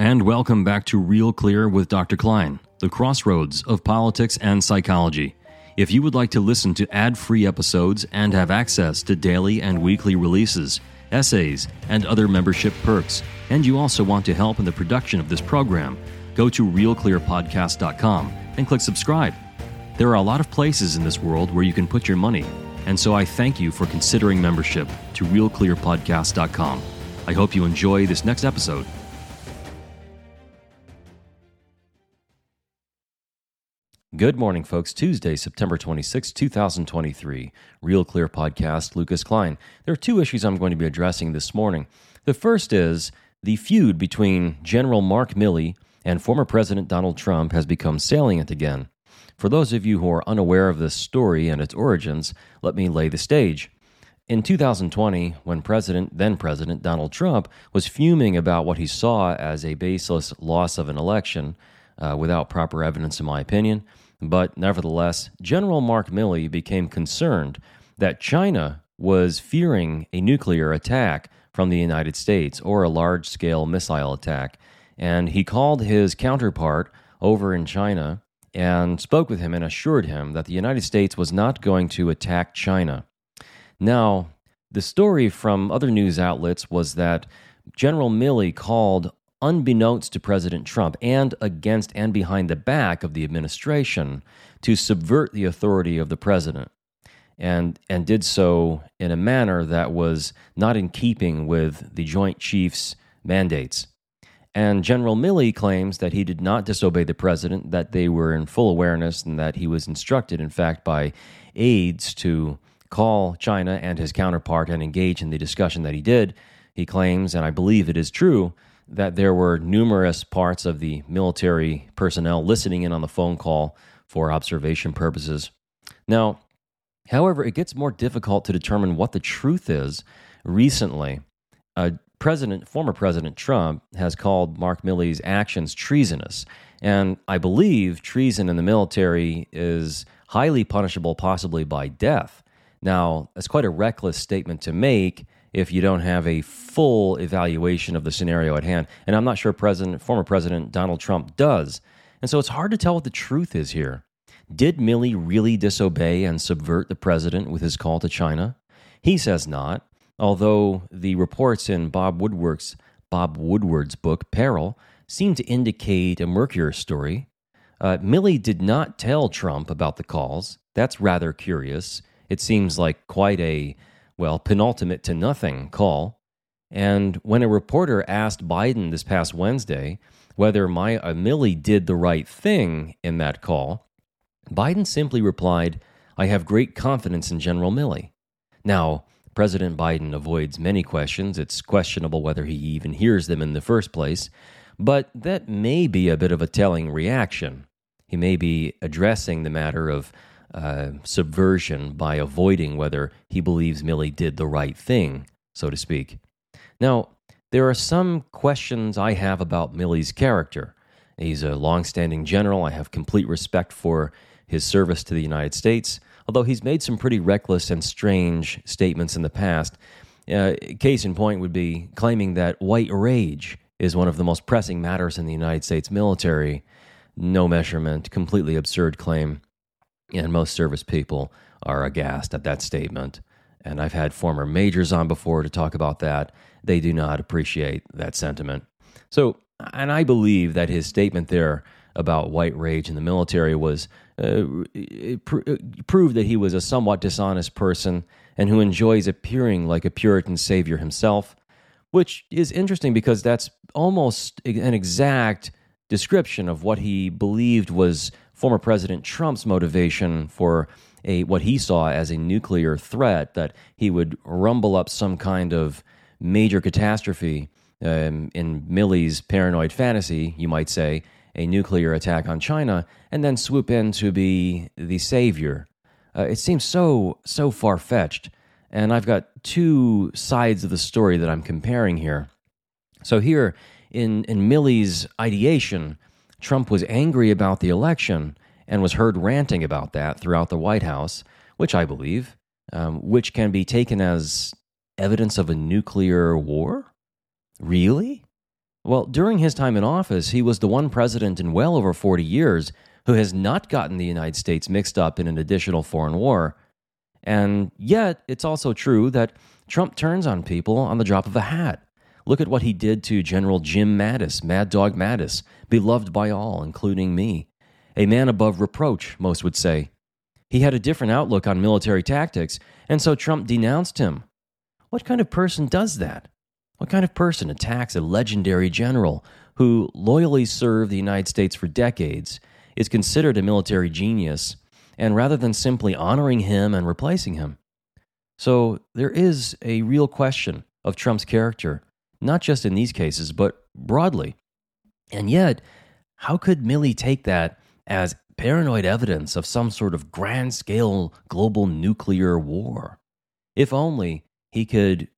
and welcome back to Real Clear with Dr. Klein, the crossroads of politics and psychology. If you would like to listen to ad free episodes and have access to daily and weekly releases, essays, and other membership perks, and you also want to help in the production of this program, go to realclearpodcast.com and click subscribe. There are a lot of places in this world where you can put your money, and so I thank you for considering membership to realclearpodcast.com. I hope you enjoy this next episode. Good morning, folks. Tuesday, September 26, 2023. Real Clear Podcast, Lucas Klein. There are two issues I'm going to be addressing this morning. The first is the feud between General Mark Milley and former President Donald Trump has become salient again. For those of you who are unaware of this story and its origins, let me lay the stage. In 2020, when President, then President Donald Trump was fuming about what he saw as a baseless loss of an election, uh, without proper evidence, in my opinion, but nevertheless, General Mark Milley became concerned that China was fearing a nuclear attack from the United States or a large scale missile attack. And he called his counterpart over in China and spoke with him and assured him that the United States was not going to attack China. Now, the story from other news outlets was that General Milley called unbeknownst to President Trump and against and behind the back of the administration to subvert the authority of the president and and did so in a manner that was not in keeping with the Joint Chiefs mandates. And General Milley claims that he did not disobey the president, that they were in full awareness, and that he was instructed, in fact, by aides to call China and his counterpart and engage in the discussion that he did. He claims, and I believe it is true, that there were numerous parts of the military personnel listening in on the phone call for observation purposes. Now, however, it gets more difficult to determine what the truth is. Recently, President, former President Trump has called Mark Milley's actions treasonous, and I believe treason in the military is highly punishable, possibly by death. Now, that's quite a reckless statement to make if you don't have a full evaluation of the scenario at hand. And I'm not sure President, former President Donald Trump does. And so it's hard to tell what the truth is here. Did Milley really disobey and subvert the president with his call to China? He says not, although the reports in Bob Woodward's, Bob Woodward's book, Peril, seem to indicate a murkier story. Uh, Milley did not tell Trump about the calls. That's rather curious. It seems like quite a well, penultimate to nothing call. And when a reporter asked Biden this past Wednesday whether Maya Milley did the right thing in that call, Biden simply replied, I have great confidence in General Milley. Now, President Biden avoids many questions. It's questionable whether he even hears them in the first place, but that may be a bit of a telling reaction. He may be addressing the matter of uh, subversion by avoiding whether he believes Milley did the right thing, so to speak. Now, there are some questions I have about Milley's character. He's a long-standing general. I have complete respect for his service to the United States, although he's made some pretty reckless and strange statements in the past. Uh, case in point would be claiming that white rage is one of the most pressing matters in the United States military. No measurement, completely absurd claim. And most service people are aghast at that statement. And I've had former majors on before to talk about that. They do not appreciate that sentiment. So, and I believe that his statement there about white rage in the military was uh, pr- uh, proved that he was a somewhat dishonest person and who enjoys appearing like a Puritan savior himself, which is interesting because that's almost an exact description of what he believed was former President Trump's motivation for a what he saw as a nuclear threat that he would rumble up some kind of major catastrophe um, in Milley's paranoid fantasy, you might say, a nuclear attack on China, and then swoop in to be the savior. Uh, it seems so so far fetched, and I've got two sides of the story that I'm comparing here. So here in in Milley's ideation, Trump was angry about the election and was heard ranting about that throughout the White House, which I believe, um, which can be taken as evidence of a nuclear war? Really? Well, during his time in office, he was the one president in well over 40 years who has not gotten the United States mixed up in an additional foreign war. And yet, it's also true that Trump turns on people on the drop of a hat. Look at what he did to General Jim Mattis, Mad Dog Mattis, beloved by all, including me. A man above reproach, most would say. He had a different outlook on military tactics, and so Trump denounced him. What kind of person does that? What kind of person attacks a legendary general who loyally served the United States for decades, is considered a military genius, and rather than simply honoring him and replacing him? So there is a real question of Trump's character, not just in these cases, but broadly. And yet, how could Milley take that as paranoid evidence of some sort of grand scale global nuclear war? If only he could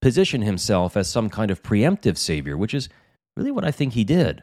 position himself as some kind of preemptive savior, which is really what I think he did.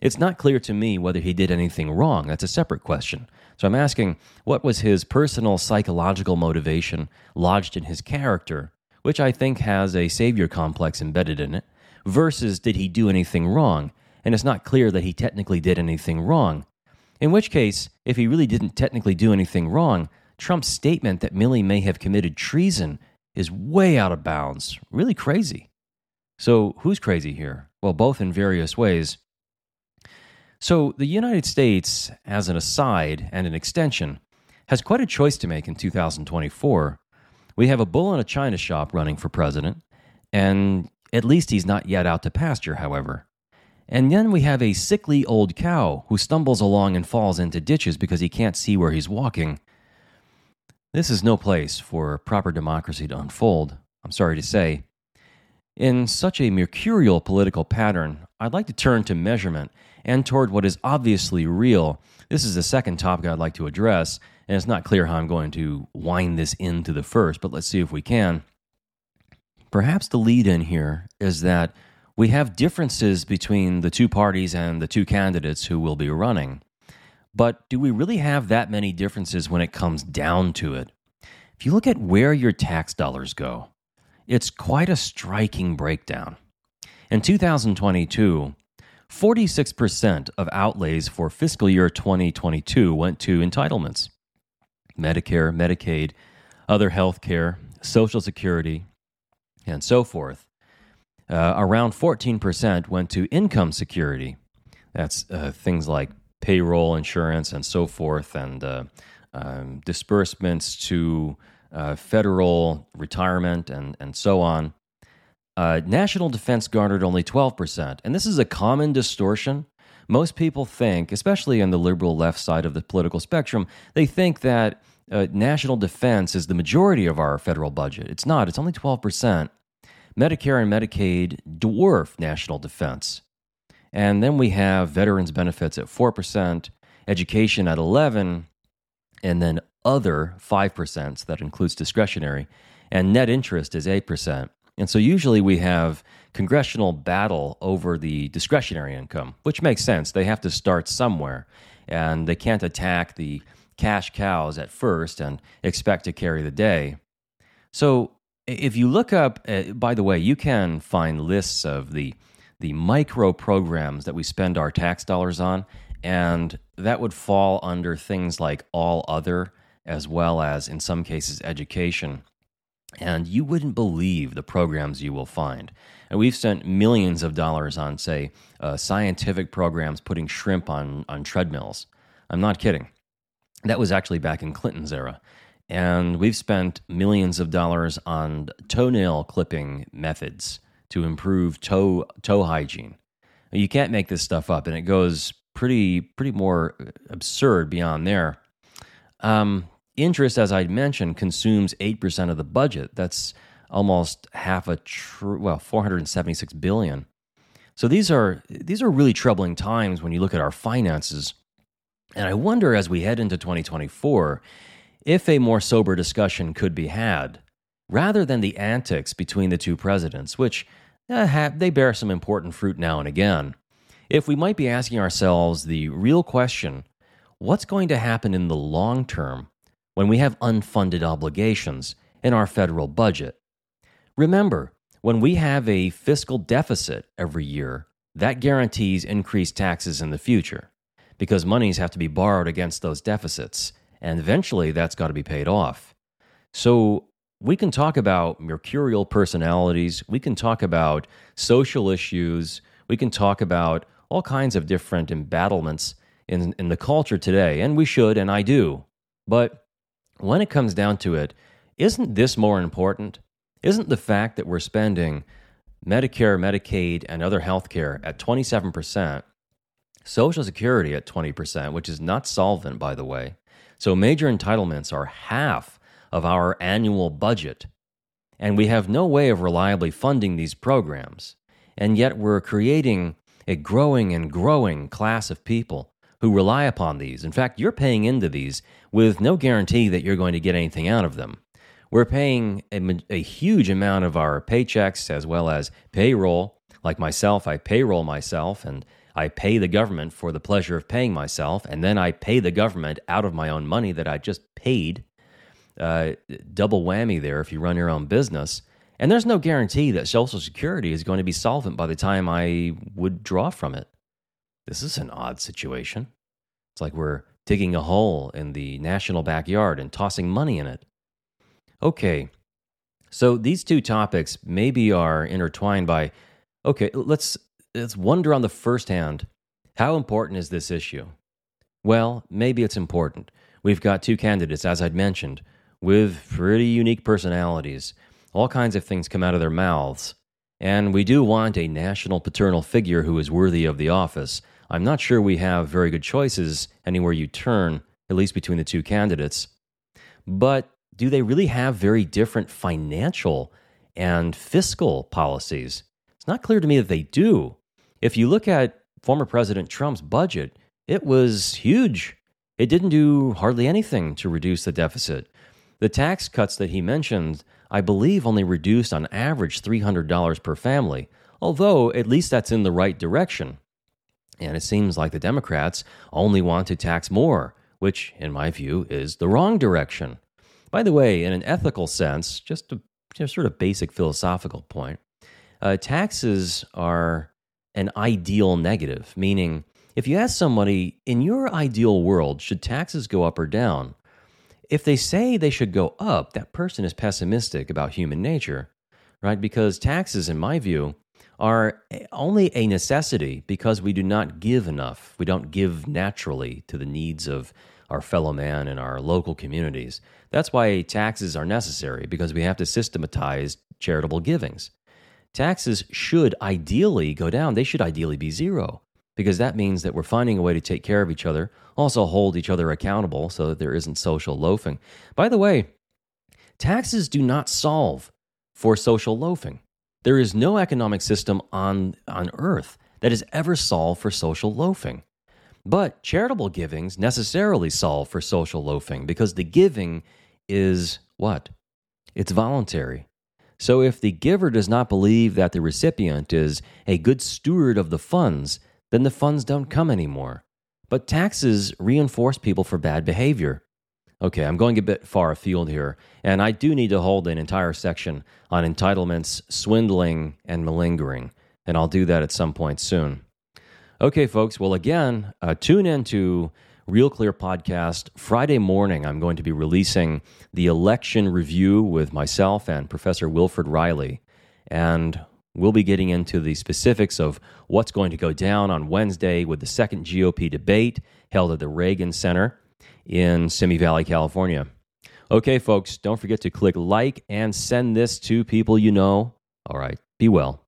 It's not clear to me whether he did anything wrong. That's a separate question. So I'm asking what was his personal psychological motivation lodged in his character, which I think has a savior complex embedded in it, versus did he do anything wrong? And it's not clear that he technically did anything wrong. In which case, if he really didn't technically do anything wrong, Trump's statement that Milley may have committed treason is way out of bounds, really crazy. So, who's crazy here? Well, both in various ways. So, the United States, as an aside and an extension, has quite a choice to make in 2024. We have a bull in a china shop running for president, and at least he's not yet out to pasture, however. And then we have a sickly old cow who stumbles along and falls into ditches because he can't see where he's walking. This is no place for proper democracy to unfold, I'm sorry to say. In such a mercurial political pattern, I'd like to turn to measurement and toward what is obviously real. This is the second topic I'd like to address, and it's not clear how I'm going to wind this into the first, but let's see if we can. Perhaps the lead in here is that we have differences between the two parties and the two candidates who will be running. But do we really have that many differences when it comes down to it? If you look at where your tax dollars go, it's quite a striking breakdown. In 2022, 46% of outlays for fiscal year 2022 went to entitlements Medicare, Medicaid, other health care, Social Security, and so forth. Uh, around 14% went to income security. That's uh, things like payroll insurance and so forth, and uh, um, disbursements to uh, federal retirement and, and so on. Uh, national defense garnered only 12%. And this is a common distortion. Most people think, especially on the liberal left side of the political spectrum, they think that uh, national defense is the majority of our federal budget. It's not, it's only 12%. Medicare and Medicaid dwarf national defense. And then we have veterans benefits at 4%, education at 11, and then other 5%, so that includes discretionary, and net interest is 8%. And so usually we have congressional battle over the discretionary income, which makes sense. They have to start somewhere, and they can't attack the cash cows at first and expect to carry the day. So if you look up, uh, by the way, you can find lists of the the micro programs that we spend our tax dollars on, and that would fall under things like all other, as well as in some cases education. And you wouldn't believe the programs you will find. And we've spent millions of dollars on, say, uh, scientific programs putting shrimp on, on treadmills. I'm not kidding. That was actually back in Clinton's era. And we've spent millions of dollars on toenail clipping methods to improve toe toe hygiene. You can't make this stuff up, and it goes pretty pretty more absurd beyond there. Um, interest, as I mentioned, consumes eight percent of the budget. That's almost half a tr- well, four hundred and seventy six billion. So these are these are really troubling times when you look at our finances. And I wonder as we head into 2024 if a more sober discussion could be had rather than the antics between the two presidents, which uh, they bear some important fruit now and again. If we might be asking ourselves the real question what's going to happen in the long term when we have unfunded obligations in our federal budget? Remember, when we have a fiscal deficit every year, that guarantees increased taxes in the future because monies have to be borrowed against those deficits. And eventually that's got to be paid off. So we can talk about mercurial personalities. We can talk about social issues. We can talk about all kinds of different embattlements in, in the culture today. And we should, and I do. But when it comes down to it, isn't this more important? Isn't the fact that we're spending Medicare, Medicaid, and other health care at 27%, Social Security at 20%, which is not solvent, by the way. So major entitlements are half of our annual budget. And we have no way of reliably funding these programs. And yet we're creating a growing and growing class of people who rely upon these. In fact, you're paying into these with no guarantee that you're going to get anything out of them. We're paying a, a, huge amount of our paychecks as well as payroll. Like myself, I payroll myself and I pay the government for the pleasure of paying myself, and then I pay the government out of my own money that I just paid. Uh, double whammy there if you run your own business. And there's no guarantee that Social Security is going to be solvent by the time I would draw from it. This is an odd situation. It's like we're digging a hole in the national backyard and tossing money in it. Okay, so these two topics maybe are intertwined by. Okay, let's let's wonder on the first hand how important is this issue? Well, maybe it's important. We've got two candidates, as I'd mentioned, with pretty unique personalities. All kinds of things come out of their mouths. And we do want a national paternal figure who is worthy of the office. I'm not sure we have very good choices anywhere you turn, at least between the two candidates. But do they really have very different financial and fiscal policies? It's not clear to me that they do. If you look at former President Trump's budget, it was huge. It didn't do hardly anything to reduce the deficit. The tax cuts that he mentioned, I believe, only reduced on average $300 per family, although at least that's in the right direction. And it seems like the Democrats only want to tax more, which, in my view, is the wrong direction. By the way, in an ethical sense, just a just sort of basic philosophical point, uh, taxes are an ideal negative, meaning if you ask somebody, in your ideal world, should taxes go up or down? If they say they should go up, that person is pessimistic about human nature, right? Because taxes, in my view, are only a necessity because we do not give enough. We don't give naturally to the needs of our fellow man and our local communities. That's why taxes are necessary, because we have to systematize charitable givings. Taxes should ideally go down, they should ideally be zero, because that means that we're finding a way to take care of each other, also hold each other accountable so that there isn't social loafing. By the way, taxes do not solve for social loafing. There is no economic system on, on earth that has ever solved for social loafing. But charitable givings necessarily solve for social loafing because the giving is what? It's voluntary. So if the giver does not believe that the recipient is a good steward of the funds, then the funds don't come anymore. But taxes reinforce people for bad behavior. Okay, I'm going a bit far afield here, and I do need to hold an entire section on entitlements, swindling, and malingering, and I'll do that at some point soon. Okay, folks, well, again, uh, tune in to Real Clear Podcast. Friday morning, I'm going to be releasing the election review with myself and Professor Wilfred Reilly, And we'll be getting into the specifics of what's going to go down on Wednesday with the second GOP debate held at the Reagan Center in Simi Valley, California. Okay, folks, don't forget to click like and send this to people you know. All right, be well.